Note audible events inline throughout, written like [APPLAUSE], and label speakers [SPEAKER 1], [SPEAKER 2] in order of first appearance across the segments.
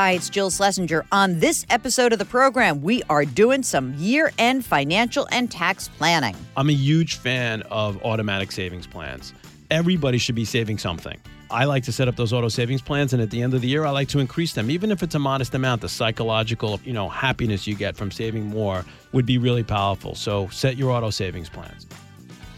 [SPEAKER 1] Hi, it's Jill Schlesinger. On this episode of the program, we are doing some year end financial and tax planning.
[SPEAKER 2] I'm a huge fan of automatic savings plans. Everybody should be saving something. I like to set up those auto savings plans, and at the end of the year, I like to increase them, even if it's a modest amount. The psychological, you know, happiness you get from saving more would be really powerful. So set your auto savings plans.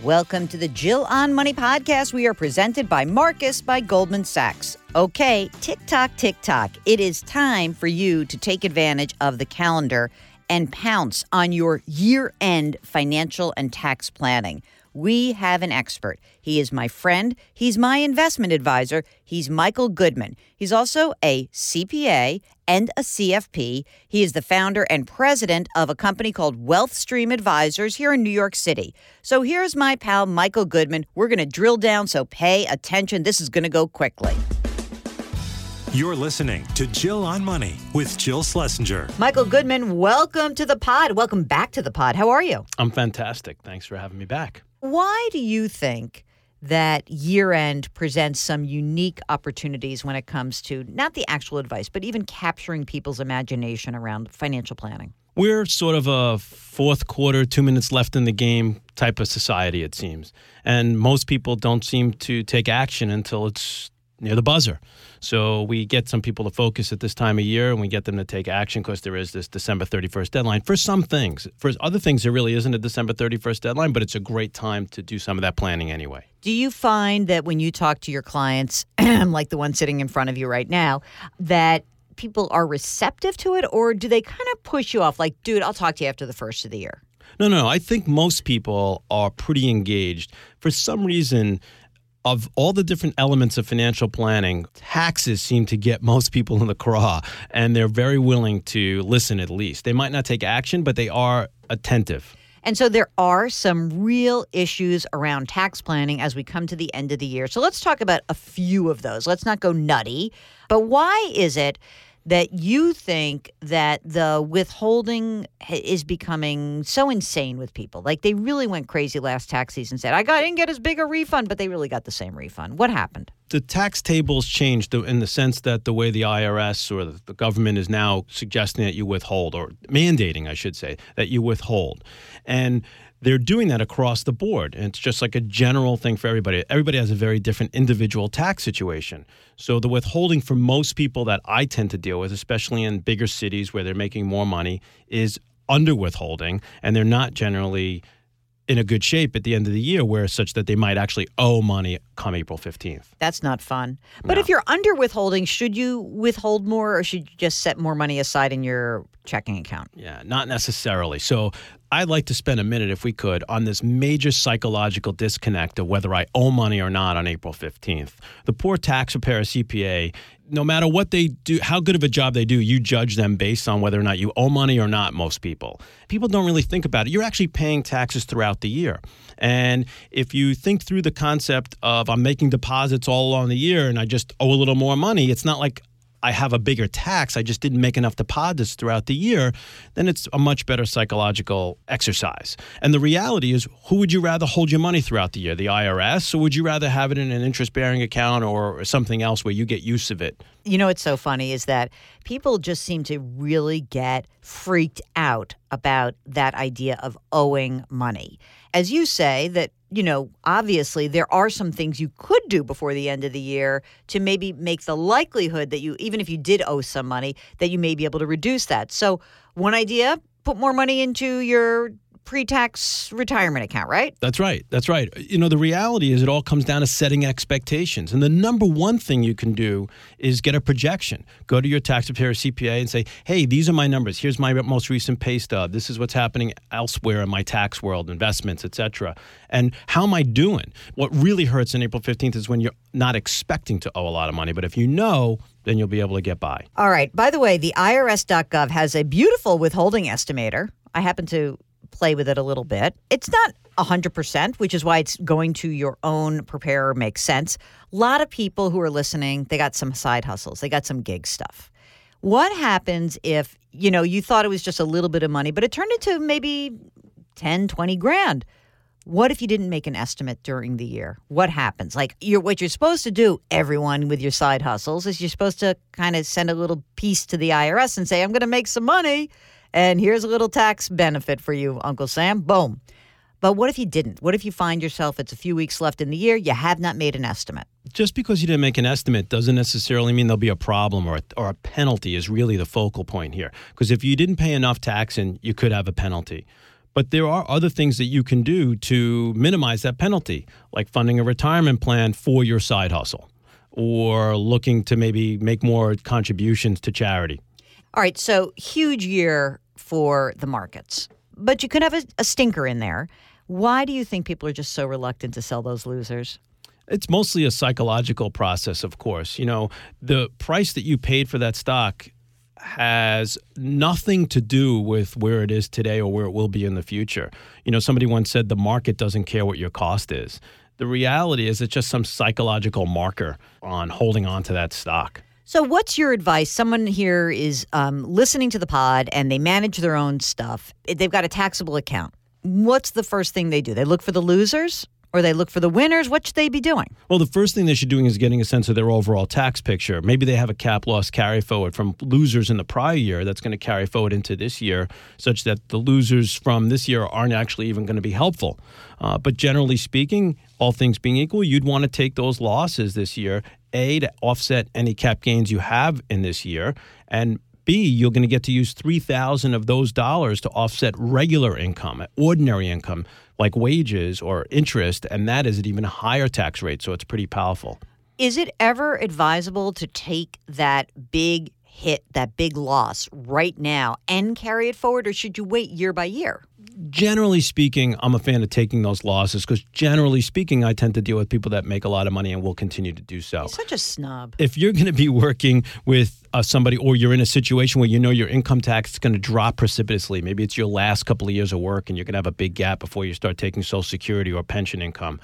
[SPEAKER 1] Welcome to the Jill on Money podcast. We are presented by Marcus by Goldman Sachs. Okay, tick tock, tick tock. It is time for you to take advantage of the calendar and pounce on your year end financial and tax planning we have an expert. He is my friend. He's my investment advisor. He's Michael Goodman. He's also a CPA and a CFP. He is the founder and president of a company called WealthStream Advisors here in New York City. So here's my pal, Michael Goodman. We're going to drill down, so pay attention. This is going to go quickly.
[SPEAKER 3] You're listening to Jill on Money with Jill Schlesinger.
[SPEAKER 1] Michael Goodman, welcome to the pod. Welcome back to the pod. How are you?
[SPEAKER 2] I'm fantastic. Thanks for having me back.
[SPEAKER 1] Why do you think that year end presents some unique opportunities when it comes to not the actual advice, but even capturing people's imagination around financial planning?
[SPEAKER 2] We're sort of a fourth quarter, two minutes left in the game type of society, it seems. And most people don't seem to take action until it's near the buzzer. So we get some people to focus at this time of year and we get them to take action because there is this December 31st deadline for some things. For other things, there really isn't a December 31st deadline, but it's a great time to do some of that planning anyway.
[SPEAKER 1] Do you find that when you talk to your clients, [CLEARS THROAT] like the one sitting in front of you right now, that people are receptive to it or do they kind of push you off like, dude, I'll talk to you after the first of the year?
[SPEAKER 2] No, no, I think most people are pretty engaged. For some reason, of all the different elements of financial planning, taxes seem to get most people in the craw, and they're very willing to listen at least. They might not take action, but they are attentive.
[SPEAKER 1] And so there are some real issues around tax planning as we come to the end of the year. So let's talk about a few of those. Let's not go nutty, but why is it that you think that the withholding is becoming so insane with people. Like they really went crazy last tax season. Said I got didn't get as big a refund, but they really got the same refund. What happened?
[SPEAKER 2] The tax tables changed in the sense that the way the IRS or the government is now suggesting that you withhold, or mandating, I should say, that you withhold, and they're doing that across the board. And it's just like a general thing for everybody. Everybody has a very different individual tax situation. So the withholding for most people that I tend to deal with, especially in bigger cities where they're making more money, is under withholding. And they're not generally in a good shape at the end of the year where such that they might actually owe money come April 15th.
[SPEAKER 1] That's not fun. But no. if you're under withholding, should you withhold more or should you just set more money aside in your checking account?
[SPEAKER 2] Yeah, not necessarily. So I'd like to spend a minute, if we could, on this major psychological disconnect of whether I owe money or not on April 15th. The poor tax preparer CPA, no matter what they do, how good of a job they do, you judge them based on whether or not you owe money or not, most people. People don't really think about it. You're actually paying taxes throughout the year. And if you think through the concept of I'm making deposits all along the year and I just owe a little more money, it's not like I have a bigger tax, I just didn't make enough deposits throughout the year, then it's a much better psychological exercise. And the reality is, who would you rather hold your money throughout the year? The IRS, or would you rather have it in an interest bearing account or something else where you get use of it?
[SPEAKER 1] You know what's so funny is that people just seem to really get freaked out about that idea of owing money. As you say, that you know, obviously there are some things you could do before the end of the year to maybe make the likelihood that you, even if you did owe some money, that you may be able to reduce that. So, one idea put more money into your pre-tax retirement account, right?
[SPEAKER 2] That's right. That's right. You know, the reality is it all comes down to setting expectations. And the number one thing you can do is get a projection. Go to your tax preparer CPA and say, "Hey, these are my numbers. Here's my most recent pay stub. This is what's happening elsewhere in my tax world, investments, etc. And how am I doing?" What really hurts in April 15th is when you're not expecting to owe a lot of money, but if you know, then you'll be able to get by.
[SPEAKER 1] All right. By the way, the irs.gov has a beautiful withholding estimator. I happen to play with it a little bit. It's not 100%, which is why it's going to your own preparer makes sense. A lot of people who are listening, they got some side hustles, they got some gig stuff. What happens if, you know, you thought it was just a little bit of money, but it turned into maybe 10, 20 grand? What if you didn't make an estimate during the year? What happens? Like you're what you're supposed to do, everyone with your side hustles, is you're supposed to kind of send a little piece to the IRS and say, I'm gonna make some money and here's a little tax benefit for you, Uncle Sam. Boom. But what if you didn't? What if you find yourself, it's a few weeks left in the year, you have not made an estimate?
[SPEAKER 2] Just because you didn't make an estimate doesn't necessarily mean there'll be a problem or a, or a penalty, is really the focal point here. Because if you didn't pay enough tax in, you could have a penalty. But there are other things that you can do to minimize that penalty, like funding a retirement plan for your side hustle or looking to maybe make more contributions to charity.
[SPEAKER 1] All right, so huge year for the markets, but you could have a, a stinker in there. Why do you think people are just so reluctant to sell those losers?
[SPEAKER 2] It's mostly a psychological process, of course. You know, the price that you paid for that stock has nothing to do with where it is today or where it will be in the future. You know, somebody once said the market doesn't care what your cost is. The reality is it's just some psychological marker on holding on to that stock.
[SPEAKER 1] So, what's your advice? Someone here is um, listening to the pod and they manage their own stuff. They've got a taxable account. What's the first thing they do? They look for the losers? or they look for the winners, what should they be doing?
[SPEAKER 2] Well, the first thing they should be doing is getting a sense of their overall tax picture. Maybe they have a cap loss carry forward from losers in the prior year that's going to carry forward into this year, such that the losers from this year aren't actually even going to be helpful. Uh, but generally speaking, all things being equal, you'd want to take those losses this year, A, to offset any cap gains you have in this year, and B, you're going to get to use 3000 of those dollars to offset regular income, ordinary income like wages or interest, and that is at even a higher tax rate. So it's pretty powerful.
[SPEAKER 1] Is it ever advisable to take that big hit, that big loss right now and carry it forward, or should you wait year by year?
[SPEAKER 2] Generally speaking, I'm a fan of taking those losses because generally speaking, I tend to deal with people that make a lot of money and will continue to do so.
[SPEAKER 1] You're such a snob.
[SPEAKER 2] If you're going to be working with uh, somebody or you're in a situation where you know your income tax is going to drop precipitously, maybe it's your last couple of years of work and you're going to have a big gap before you start taking Social Security or pension income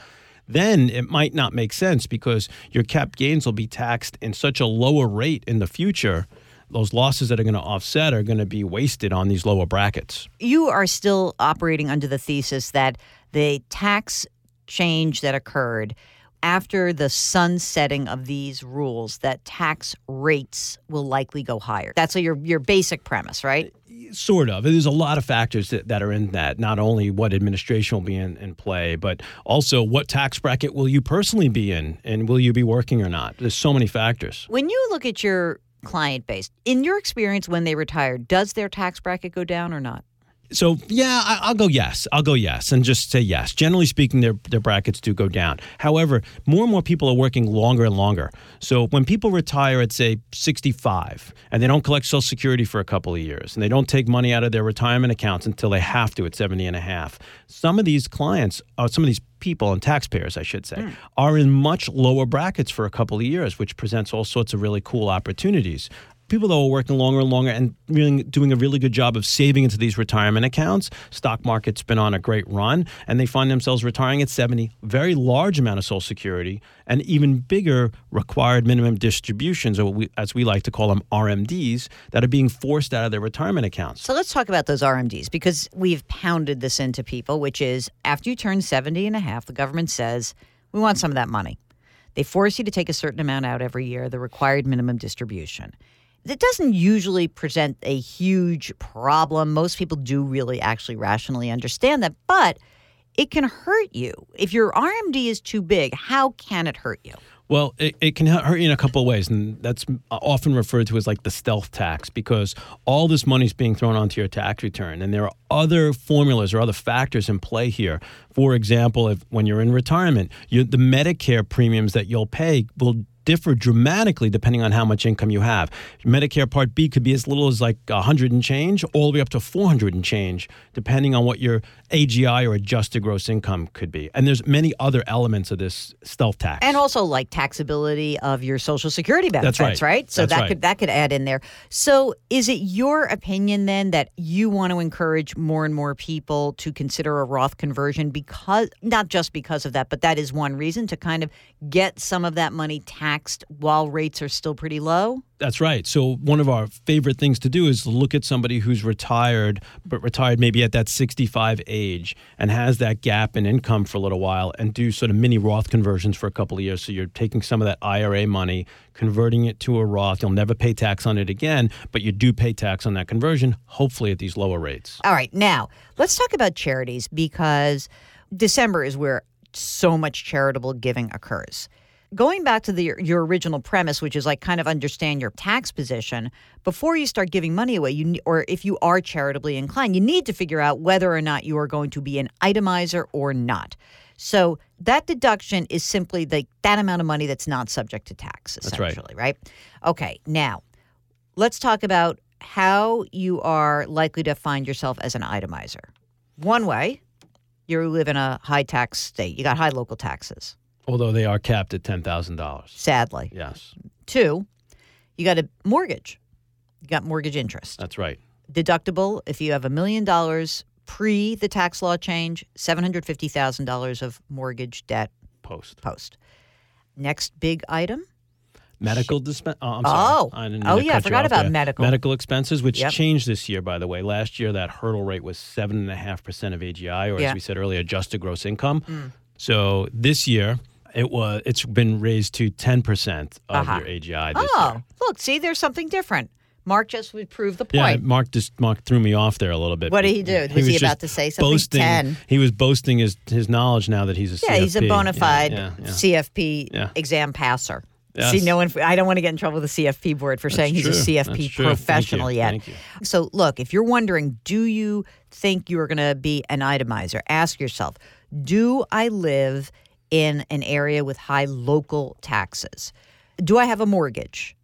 [SPEAKER 2] then it might not make sense because your cap gains will be taxed in such a lower rate in the future those losses that are going to offset are going to be wasted on these lower brackets.
[SPEAKER 1] You are still operating under the thesis that the tax change that occurred after the sunsetting of these rules that tax rates will likely go higher. That's your your basic premise, right?
[SPEAKER 2] Sort of. There's a lot of factors that, that are in that. Not only what administration will be in, in play, but also what tax bracket will you personally be in and will you be working or not? There's so many factors.
[SPEAKER 1] When you look at your client base. In your experience, when they retire, does their tax bracket go down or not?
[SPEAKER 2] So yeah, I, will go yes. I'll go yes, and just say yes. Generally speaking, their their brackets do go down. However, more and more people are working longer and longer. So when people retire at say 65, and they don't collect Social Security for a couple of years, and they don't take money out of their retirement accounts until they have to at 70 and a half, some of these clients, uh, some of these people and taxpayers, I should say, mm. are in much lower brackets for a couple of years, which presents all sorts of really cool opportunities people that are working longer and longer and really doing a really good job of saving into these retirement accounts. Stock market's been on a great run, and they find themselves retiring at 70, very large amount of Social Security, and even bigger required minimum distributions, or we, as we like to call them, RMDs, that are being forced out of their retirement accounts.
[SPEAKER 1] So let's talk about those RMDs because we've pounded this into people, which is after you turn 70 and a half, the government says, we want some of that money. They force you to take a certain amount out every year, the required minimum distribution it doesn't usually present a huge problem. Most people do really actually rationally understand that, but it can hurt you. If your RMD is too big, how can it hurt you?
[SPEAKER 2] Well, it, it can hurt you in a couple of ways, and that's often referred to as like the stealth tax because all this money is being thrown onto your tax return, and there are other formulas or other factors in play here. For example, if when you're in retirement, you, the Medicare premiums that you'll pay will differ dramatically depending on how much income you have. Medicare Part B could be as little as like 100 and change, all the way up to 400 and change, depending on what your AGI or adjusted gross income could be. And there's many other elements of this stealth tax.
[SPEAKER 1] And also like taxability of your Social Security benefits,
[SPEAKER 2] That's right.
[SPEAKER 1] right? So
[SPEAKER 2] That's
[SPEAKER 1] that
[SPEAKER 2] right.
[SPEAKER 1] could that could add in there. So is it your opinion then that you want to encourage more and more people to consider a Roth conversion because not just because of that, but that is one reason to kind of get some of that money taxed taxed while rates are still pretty low?
[SPEAKER 2] That's right. So one of our favorite things to do is look at somebody who's retired, but retired maybe at that 65 age and has that gap in income for a little while and do sort of mini Roth conversions for a couple of years. So you're taking some of that IRA money, converting it to a Roth. You'll never pay tax on it again, but you do pay tax on that conversion, hopefully at these lower rates.
[SPEAKER 1] All right. Now, let's talk about charities because December is where so much charitable giving occurs. Going back to the, your original premise, which is like kind of understand your tax position before you start giving money away, you or if you are charitably inclined, you need to figure out whether or not you are going to be an itemizer or not. So that deduction is simply the that amount of money that's not subject to tax, essentially,
[SPEAKER 2] right.
[SPEAKER 1] right? Okay, now let's talk about how you are likely to find yourself as an itemizer. One way, you live in a high tax state. You got high local taxes.
[SPEAKER 2] Although they are capped at $10,000.
[SPEAKER 1] Sadly.
[SPEAKER 2] Yes,
[SPEAKER 1] Two, you got a mortgage. You got mortgage interest.
[SPEAKER 2] that's right.
[SPEAKER 1] Deductible if you have a million dollars pre the tax law change, $750,000 of mortgage debt
[SPEAKER 2] Post.
[SPEAKER 1] post. Next big item.
[SPEAKER 2] Medical dispen- Oh,
[SPEAKER 1] Oh.
[SPEAKER 2] I didn't
[SPEAKER 1] Oh, yeah, I forgot about
[SPEAKER 2] there.
[SPEAKER 1] medical.
[SPEAKER 2] Medical expenses, which
[SPEAKER 1] Yep.
[SPEAKER 2] changed this year, by the way. Last year, that hurdle rate was 7.5% of AGI, or
[SPEAKER 1] Yeah. Mm.
[SPEAKER 2] as we said earlier, adjusted gross income. So this year, it was it's been raised to 10% of
[SPEAKER 1] Uh-huh.
[SPEAKER 2] your AGI
[SPEAKER 1] Oh,
[SPEAKER 2] year.
[SPEAKER 1] look, see, there's something different. Mark just would prove the point. Yeah.
[SPEAKER 2] Mark just Mark threw me off there a little bit.
[SPEAKER 1] What did he do? Was he about to say something?
[SPEAKER 2] Boasting,
[SPEAKER 1] 10.
[SPEAKER 2] He was boasting his his knowledge now that he's a CFP.
[SPEAKER 1] yeah, he's a bona fide
[SPEAKER 2] yeah, yeah.
[SPEAKER 1] CFP exam passer.
[SPEAKER 2] Yes.
[SPEAKER 1] See, no one. I don't want to get in trouble with the CFP board for saying he's a CFP
[SPEAKER 2] That's true. Thank
[SPEAKER 1] professional yet.
[SPEAKER 2] Thank.
[SPEAKER 1] So, look, if you're wondering, do you think you are going to be an itemizer? Ask yourself, do I live in an area with high local taxes? Do I have a mortgage?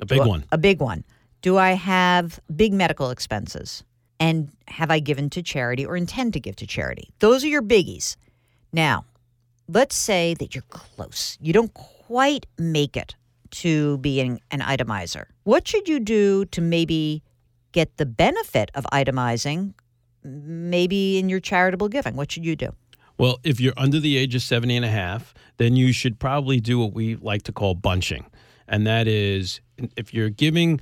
[SPEAKER 2] A big
[SPEAKER 1] I-
[SPEAKER 2] one.
[SPEAKER 1] A big one. Do I have big medical expenses? And have I given to charity or intend to give to charity? Those are your biggies. Now, let's say that you're close. You don't quite make it to being an itemizer. What should you do to maybe get the benefit of itemizing, maybe in your charitable giving? What should you do?
[SPEAKER 2] Well, if you're under the age of 70 and a half, then you should probably do what we like to call bunching. And that is if you're giving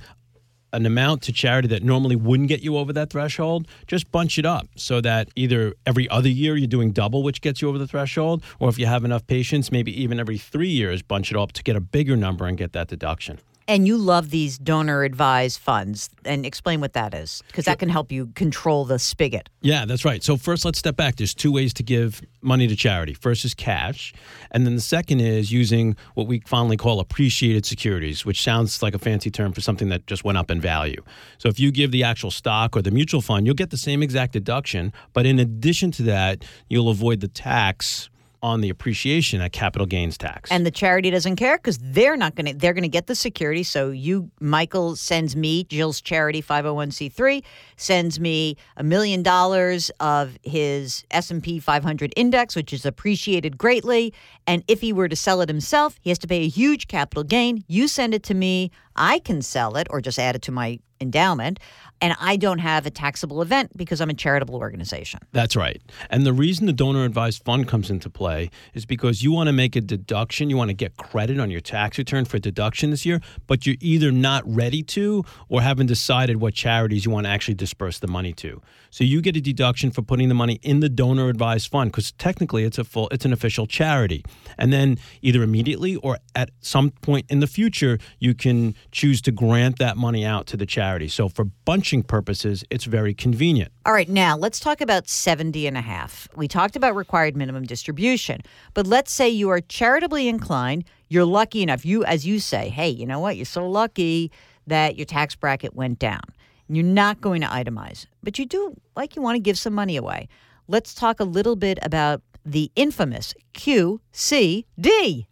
[SPEAKER 2] an amount to charity that normally wouldn't get you over that threshold, just bunch it up so that either every other year you're doing double, which gets you over the threshold, or if you have enough patience, maybe even every three years, bunch it up to get a bigger number and get that deduction.
[SPEAKER 1] And you love these donor advised funds. And explain what that is, because that can help you control the spigot.
[SPEAKER 2] Yeah, that's right. So first, let's step back. There's two ways to give money to charity. First is cash, and then the second is using what we fondly call appreciated securities, which sounds like a fancy term for something that just went up in value. So if you give the actual stock or the mutual fund, you'll get the same exact deduction, but in addition to that, you'll avoid the tax on the appreciation at capital gains tax.
[SPEAKER 1] And the charity doesn't care because they're not going to. They're going to get the security. So you, Michael, sends me Jill's charity 501c3 sends me a million dollars of his S and P 500 index, which is appreciated greatly. And if he were to sell it himself, he has to pay a huge capital gain. You send it to me, I can sell it or just add it to my endowment, and I don't have a taxable event because I'm a charitable organization.
[SPEAKER 2] That's right. And the reason the donor advised fund comes into play is because you want to make a deduction, you want to get credit on your tax return for deduction this year, but you're either not ready to or haven't decided what charities you want to actually disperse the money to. So you get a deduction for putting the money in the donor advised fund because technically it's a full it's an official charity. And then either immediately or at some point in the future you can choose to grant that money out to the charity. So for bunching purposes, it's very convenient.
[SPEAKER 1] All right, now let's talk about 70 and a half. We talked about required minimum distribution, but let's say you are charitably inclined, you're lucky enough, you as you say, hey, you know what? You're so lucky that your tax bracket went down. You're not going to itemize, but you do like you want to give some money away. Let's talk a little bit about the infamous QCD.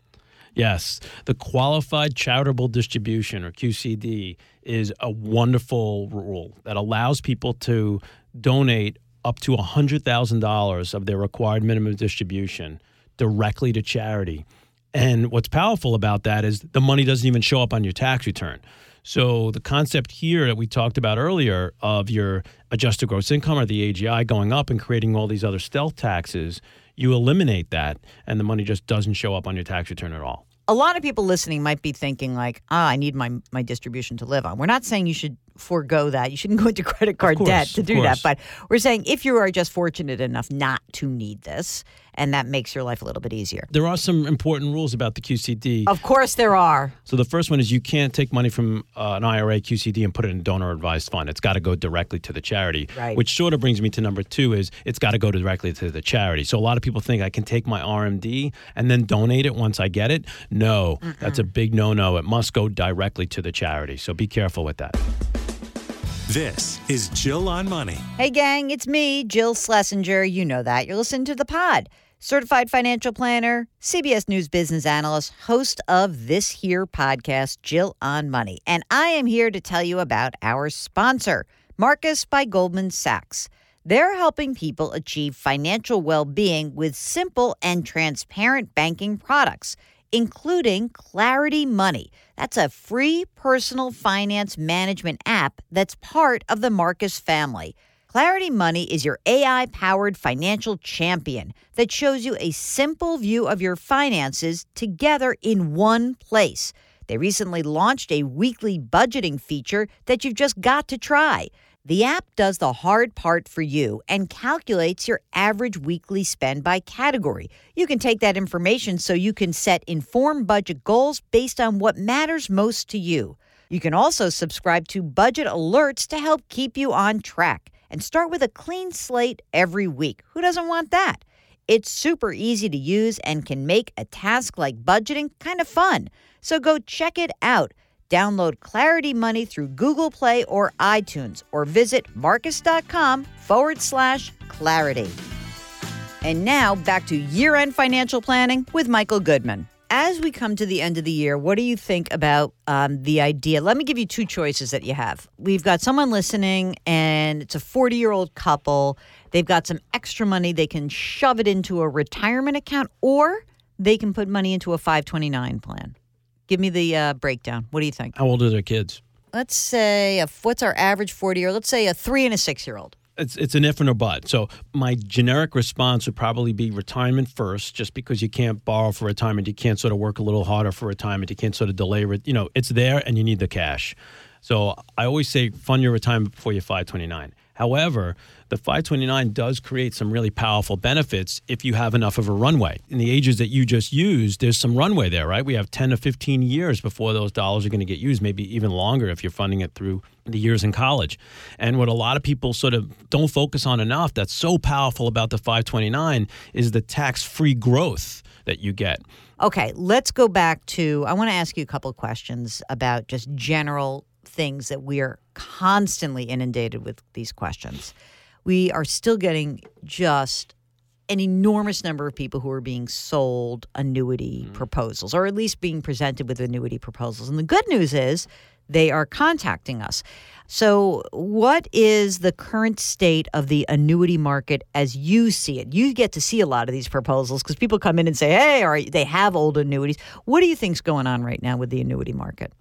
[SPEAKER 2] Yes, the qualified charitable distribution or QCD is a wonderful rule that allows people to donate up to $100,000 of their required minimum distribution directly to charity. And what's powerful about that is the money doesn't even show up on your tax return. So the concept here that we talked about earlier of your adjusted gross income or the AGI going up and creating all these other stealth taxes, you eliminate that and the money just doesn't show up on your tax return at all.
[SPEAKER 1] A lot of people listening might be thinking like, ah, I need my my distribution to live on. We're not saying you should forego that. You shouldn't go into credit card
[SPEAKER 2] course,
[SPEAKER 1] debt to do that. But we're saying if you are just fortunate enough not to need this, and that makes your life a little bit easier.
[SPEAKER 2] There are some important rules about the QCD.
[SPEAKER 1] Of course, there are.
[SPEAKER 2] So the first one is you can't take money from uh, an IRA, QCD, and put it in a donor advised fund. It's got to go directly to the charity.
[SPEAKER 1] Right.
[SPEAKER 2] Which sort of brings me to number two is it's got to go directly to the charity. So a lot of people think I can take my RMD and then donate it once I get it. No, that's a big no-no. It must go directly to the charity. So be careful with that.
[SPEAKER 3] This is Jill on Money.
[SPEAKER 1] Hey, gang, it's me, Jill Schlesinger. You know that. You're listening to the pod. Certified financial planner, CBS News business analyst, host of this here podcast, Jill on Money. And I am here to tell you about our sponsor, Marcus by Goldman Sachs. They're helping people achieve financial well being with simple and transparent banking products, including Clarity Money. That's a free personal finance management app that's part of the Marcus family. Clarity Money is your AI powered financial champion that shows you a simple view of your finances together in one place. They recently launched a weekly budgeting feature that you've just got to try. The app does the hard part for you and calculates your average weekly spend by category. You can take that information so you can set informed budget goals based on what matters most to you. You can also subscribe to budget alerts to help keep you on track and start with a clean slate every week. Who doesn't want that? It's super easy to use and can make a task like budgeting kind of fun. So go check it out. Download Clarity Money through Google Play or iTunes or visit marcus.com forward slash clarity. And now back to year end financial planning with Michael Goodman. As we come to the end of the year, what do you think about um, the idea? Let me give you two choices that you have. We've got someone listening, and it's a 40 year old couple. They've got some extra money. They can shove it into a retirement account, or they can put money into a 529 plan. Give me the uh, breakdown. What do you think?
[SPEAKER 2] How old are their kids?
[SPEAKER 1] Let's say, a, what's our average 40 year old? Let's say a three and a six year old.
[SPEAKER 2] It's it's an if and a but. So my generic response would probably be retirement first, just because you can't borrow for retirement, you can't sort of work a little harder for retirement, you can't sort of delay. Re- you know, it's there and you need the cash. So I always say fund your retirement before your 529. However, the 529 does create some really powerful benefits if you have enough of a runway. In the ages that you just used, there's some runway there, right? We have 10 to 15 years before those dollars are going to get used, maybe even longer if you're funding it through the years in college. And what a lot of people sort of don't focus on enough that's so powerful about the 529 is the tax free growth that you get.
[SPEAKER 1] Okay, let's go back to. I want to ask you a couple of questions about just general things that we are constantly inundated with these questions. We are still getting just an enormous number of people who are being sold annuity mm-hmm. proposals, or at least being presented with annuity proposals. And the good news is they are contacting us. So, what is the current state of the annuity market as you see it? You get to see a lot of these proposals because people come in and say, "Hey, or they have old annuities." What do you think's going on right now with the annuity market?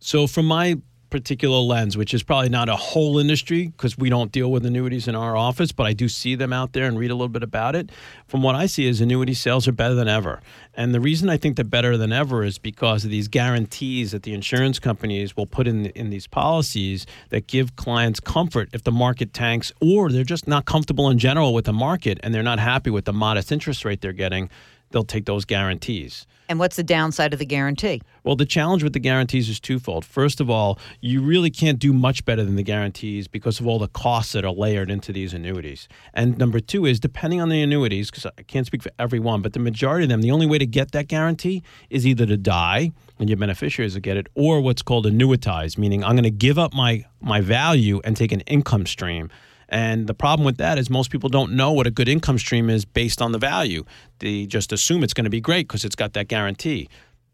[SPEAKER 2] So, from my particular lens, which is probably not a whole industry because we don't deal with annuities in our office, but I do see them out there and read a little bit about it. From what I see, is annuity sales are better than ever. And the reason I think they're better than ever is because of these guarantees that the insurance companies will put in in these policies that give clients comfort if the market tanks or they're just not comfortable in general with the market and they're not happy with the modest interest rate they're getting. They'll take those guarantees.
[SPEAKER 1] And what's the downside of the guarantee?
[SPEAKER 2] Well, the challenge with the guarantees is twofold. First of all, you really can't do much better than the guarantees because of all the costs that are layered into these annuities. And number two is depending on the annuities, because I can't speak for everyone, but the majority of them, the only way to get that guarantee is either to die and your beneficiaries will get it, or what's called annuitized, meaning I'm going to give up my my value and take an income stream. And the problem with that is most people don't know what a good income stream is based on the value. They just assume it's going to be great because it's got that guarantee.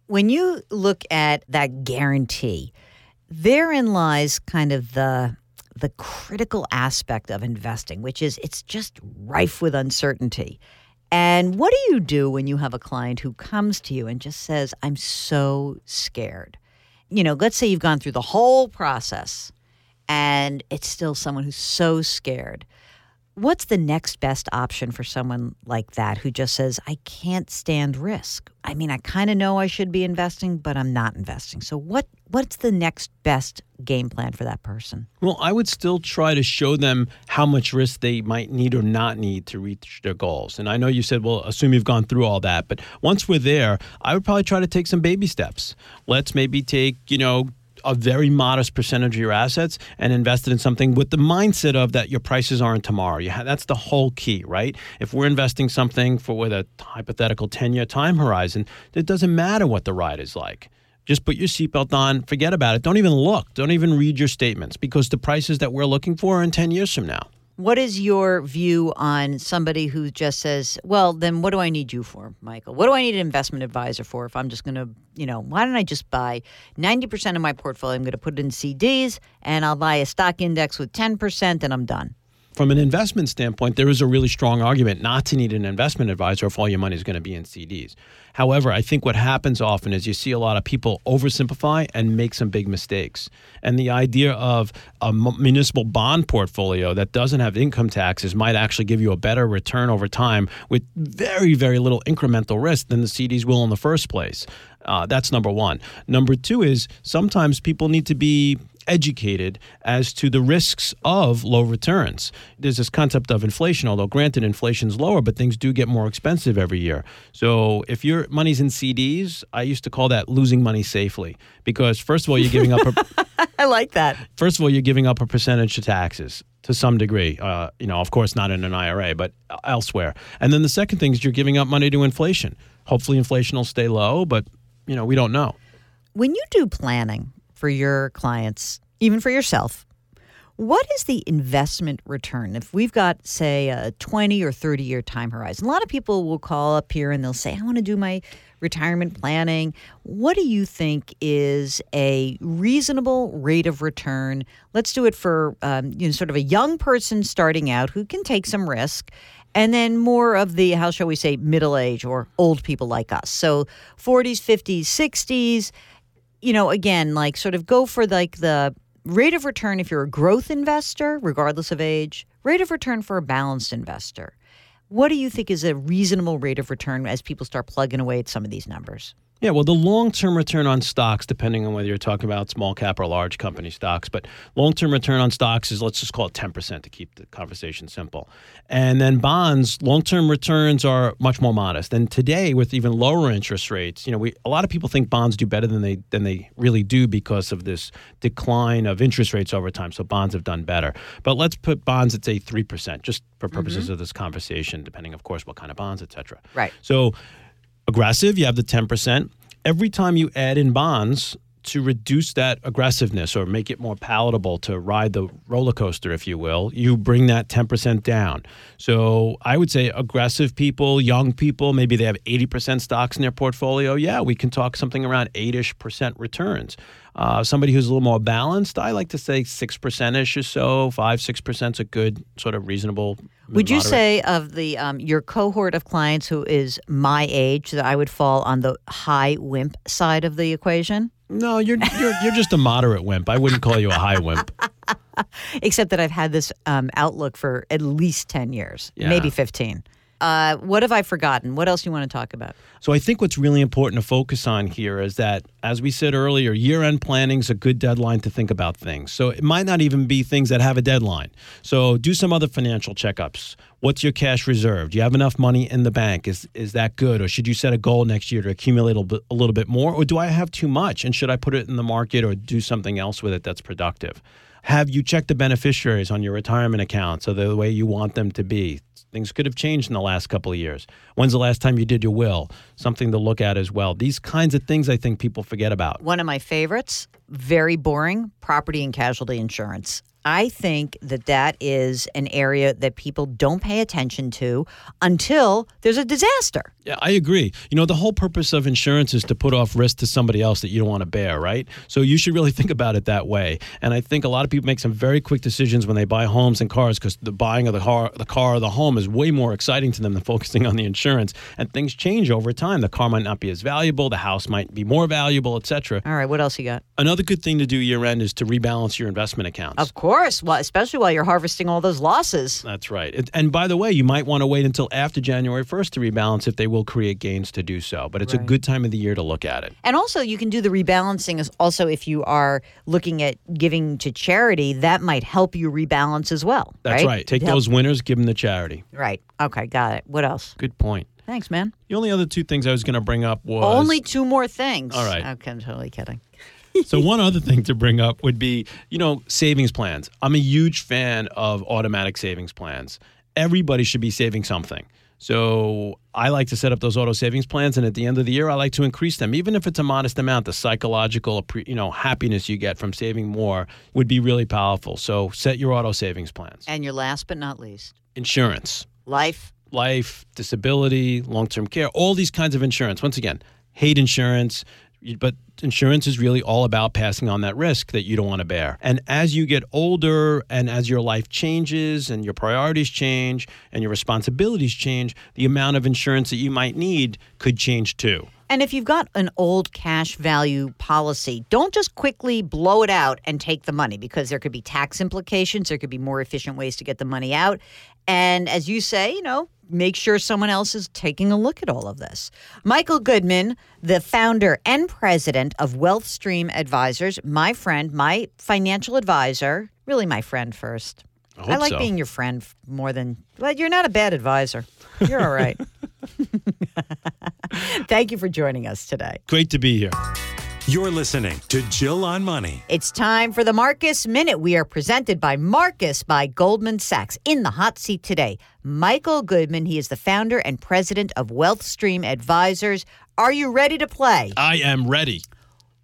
[SPEAKER 1] When you look at that guarantee, therein lies kind of the the critical aspect of investing, which is it's just rife with uncertainty. And what do you do when you have a client who comes to you and just says, I'm so scared? You know, let's say you've gone through the whole process and it's still someone who's so scared. What's the next best option for someone like that who just says, I can't stand risk? I mean, I kind of know I should be investing, but I'm not investing. So what what's the next best game plan for that person?
[SPEAKER 2] Well, I would still try to show them how much risk they might need or not need to reach their goals. And I know you said, well, assume you've gone through all that, but once we're there, I would probably try to take some baby steps. Let's maybe take, you know, a very modest percentage of your assets and invested in something with the mindset of that your prices aren't tomorrow. Have, that's the whole key, right? If we're investing something for with a hypothetical 10 year time horizon, it doesn't matter what the ride is like. Just put your seatbelt on, forget about it. Don't even look, don't even read your statements because the prices that we're looking for are in 10 years from now.
[SPEAKER 1] What is your view on somebody who just says, well, then what do I need you for, Michael? What do I need an investment advisor for if I'm just going to, you know, why don't I just buy 90% of my portfolio? I'm going to put it in CDs and I'll buy a stock index with 10% and I'm done
[SPEAKER 2] from an investment standpoint, there is a really strong argument not to need an investment advisor if all your money is going to be in CDs. However, I think what happens often is you see a lot of people oversimplify and make some big mistakes. And the idea of a municipal bond portfolio that doesn't have income taxes might actually give you a better return over time with very, very little incremental risk than the CDs will in the first place. Uh, that's number one. Number two is sometimes people need to be educated as to the risks of low returns. There's this concept of inflation, although granted inflation's lower, but things do get more expensive every year. So if your money's in CDs, I used to call that losing money safely because first of all you're giving up a [LAUGHS]
[SPEAKER 1] I like that.
[SPEAKER 2] First of all, you're giving up a percentage to taxes to some degree. Uh, you know, of course, not in an IRA, but elsewhere. And then the second thing is you're giving up money to inflation. Hopefully, inflation will stay low, but you know, we don't know.
[SPEAKER 1] When you do planning, for your clients, even for yourself, what is the investment return? If we've got, say, a 20 or 30 year time horizon, a lot of people will call up here and they'll say, I want to do my retirement planning. What do you think is a reasonable rate of return? Let's do it for um, you know, sort of a young person starting out who can take some risk and then more of the how shall we say middle age or old people like us so 40s 50s 60s you know, again, like sort of go for like the rate of return if you're a growth investor, regardless of age, rate of return for a balanced investor. What do you think is a reasonable rate of return as people start plugging away at some of these numbers?
[SPEAKER 2] Yeah, well, the long term return on stocks, depending on whether you're talking about small cap or large company stocks, but long term return on stocks is, let's just call it 10% to keep the conversation simple. And then bonds, long term returns are much more modest. And today, with even lower interest rates, you know, we, a lot of people think bonds do better than they, than they really do because of this decline of interest rates over time. So bonds have done better. But let's put bonds at, say, 3%, just for purposes mm-hmm. of this conversation, depending, of course, what kind of bonds, et cetera.
[SPEAKER 1] Right.
[SPEAKER 2] So, aggressive, you have the 10%. Every time you add in bonds to reduce that aggressiveness or make it more palatable to ride the roller coaster, if you will, you bring that 10% down. So I would say aggressive people, young people, maybe they have 80% stocks in their portfolio. Yeah, we can talk something around 8 ish percent returns. Uh, somebody who's a little more balanced, I like to say 6% ish or so, 5 6% is a good, sort of reasonable
[SPEAKER 1] would you say of the um, your cohort of clients who is my age that I would fall on the high wimp side of the equation?
[SPEAKER 2] No, you're you're you're just a moderate wimp. I wouldn't call you a high wimp. [LAUGHS]
[SPEAKER 1] Except that I've had this um, outlook for at least ten years, yeah. maybe fifteen. Uh, what have I forgotten? What else do you want to talk about?
[SPEAKER 2] So I think what's really important to focus on here is that, as we said earlier, year-end planning is a good deadline to think about things. So it might not even be things that have a deadline. So do some other financial checkups. What's your cash reserve? Do you have enough money in the bank? Is is that good, or should you set a goal next year to accumulate a, a little bit more, or do I have too much and should I put it in the market or do something else with it that's productive? Have you checked the beneficiaries on your retirement account so they're the way you want them to be? Things could have changed in the last couple of years. When's the last time you did your will? Something to look at as well. These kinds of things I think people forget about.
[SPEAKER 1] One of my favorites, very boring, property and casualty insurance. I think that that is an area that people don't pay attention to until there's a disaster.
[SPEAKER 2] Yeah, I agree. You know, the whole purpose of insurance is to put off risk to somebody else that you don't want to bear, right? So you should really [LAUGHS] think about it that way. And I think a lot of people make some very quick decisions when they buy homes and cars because the buying of the car, the car or the home is way more exciting to them than [LAUGHS] focusing on the insurance. And things change over time. The car might not be as valuable, the house might be more valuable, etc.
[SPEAKER 1] All right, what else you got?
[SPEAKER 2] Another good thing to do year end is to rebalance your investment accounts.
[SPEAKER 1] Of course course. Well, especially while you're harvesting all those losses.
[SPEAKER 2] That's right. And, and by the way, you might want to wait until after January 1st to rebalance if they will create gains to do so. But it's a good time of the year to look at it.
[SPEAKER 1] And also, you can do the rebalancing as also if you are looking at giving to charity, that might help you rebalance as well.
[SPEAKER 2] That's right. Take those winners, give them to charity.
[SPEAKER 1] Right. Okay, got it. What else?
[SPEAKER 2] Good point.
[SPEAKER 1] Thanks, man.
[SPEAKER 2] The only other two things I was going to bring up was
[SPEAKER 1] Only two more things.
[SPEAKER 2] All right.
[SPEAKER 1] Okay, I'm totally kidding.
[SPEAKER 2] So one other thing to bring up would be, you know, savings plans. I'm a huge fan of automatic savings plans. Everybody should be saving something. So I like to set up those auto savings plans, and at the end of the year, I like to increase them, even if it's a modest amount. The psychological, you know, happiness you get from saving more would be really powerful. So set your auto savings plans.
[SPEAKER 1] And your last but not least,
[SPEAKER 2] Insurance,
[SPEAKER 1] life.
[SPEAKER 2] life, disability, long-term care, all these kinds of insurance. Once again, hate insurance, but insurance is really all about passing on that risk that you don't want to bear. And as you get older and as your life changes and your priorities change and your responsibilities change, the amount of insurance that you might need could change too.
[SPEAKER 1] And if you've got an old cash value policy, don't just quickly blow it out and take the money because there could be tax implications. There could be more efficient ways to get the money out. And as you say, you know, make sure someone else is taking a look at all of this. Michael Goodman, the founder and president of Wealthstream Advisors, my friend, my financial advisor, really my friend first.
[SPEAKER 2] I hope
[SPEAKER 1] like
[SPEAKER 2] so.
[SPEAKER 1] being your friend more than, well, you're not a bad advisor. You're all right. [LAUGHS] [LAUGHS] Thank you for joining us today.
[SPEAKER 2] Great to be here.
[SPEAKER 3] You're listening to Jill on Money.
[SPEAKER 1] It's time for the Marcus Minute. We are presented by Marcus by Goldman Sachs. In the hot seat today, Michael Goodman. He is the founder and president of Wealthstream Advisors. Are you ready to play?
[SPEAKER 2] I am ready.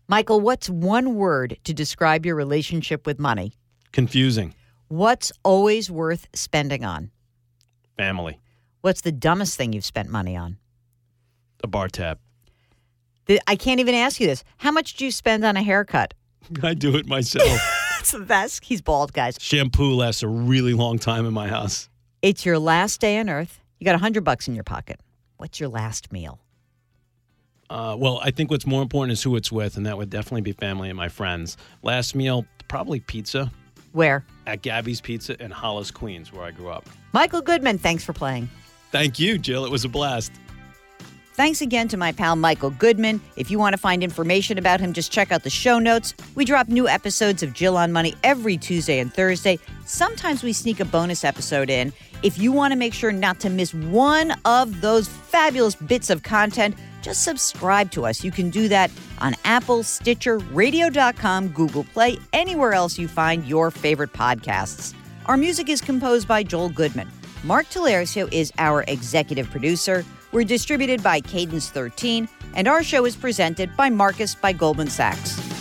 [SPEAKER 1] Michael, what's one word to describe your relationship with money?
[SPEAKER 2] Confusing.
[SPEAKER 1] What's always worth spending on?
[SPEAKER 2] Family.
[SPEAKER 1] What's the dumbest thing you've spent money on?
[SPEAKER 2] A bar tab.
[SPEAKER 1] I can't even ask you this. How much do you spend on a haircut?
[SPEAKER 2] I do it myself. [LAUGHS]
[SPEAKER 1] That's the best. He's bald, guys.
[SPEAKER 2] Shampoo lasts a really long time in my house.
[SPEAKER 1] It's your last day on earth. You got a hundred bucks in your pocket. What's your last meal?
[SPEAKER 2] Uh, well, I think what's more important is who it's with, and that would definitely be family and my friends. Last meal, probably pizza
[SPEAKER 1] Where?
[SPEAKER 2] at Gabby's Pizza in Hollis, Queens, where I grew up.
[SPEAKER 1] Michael Goodman, thanks for playing.
[SPEAKER 2] Thank you, Jill. It was a blast.
[SPEAKER 1] Thanks again to my pal Michael Goodman. If you want to find information about him, just check out the show notes. We drop new episodes of Jill on Money every Tuesday and Thursday. Sometimes we sneak a bonus episode in. If you want to make sure not to miss one of those fabulous bits of content, just subscribe to us. You can do that on Apple, Stitcher, Radio.com, Google Play, anywhere else you find your favorite podcasts. Our music is composed by Joel Goodman. Mark Talersio is our executive producer. We're distributed by Cadence 13, and our show is presented by Marcus by Goldman Sachs.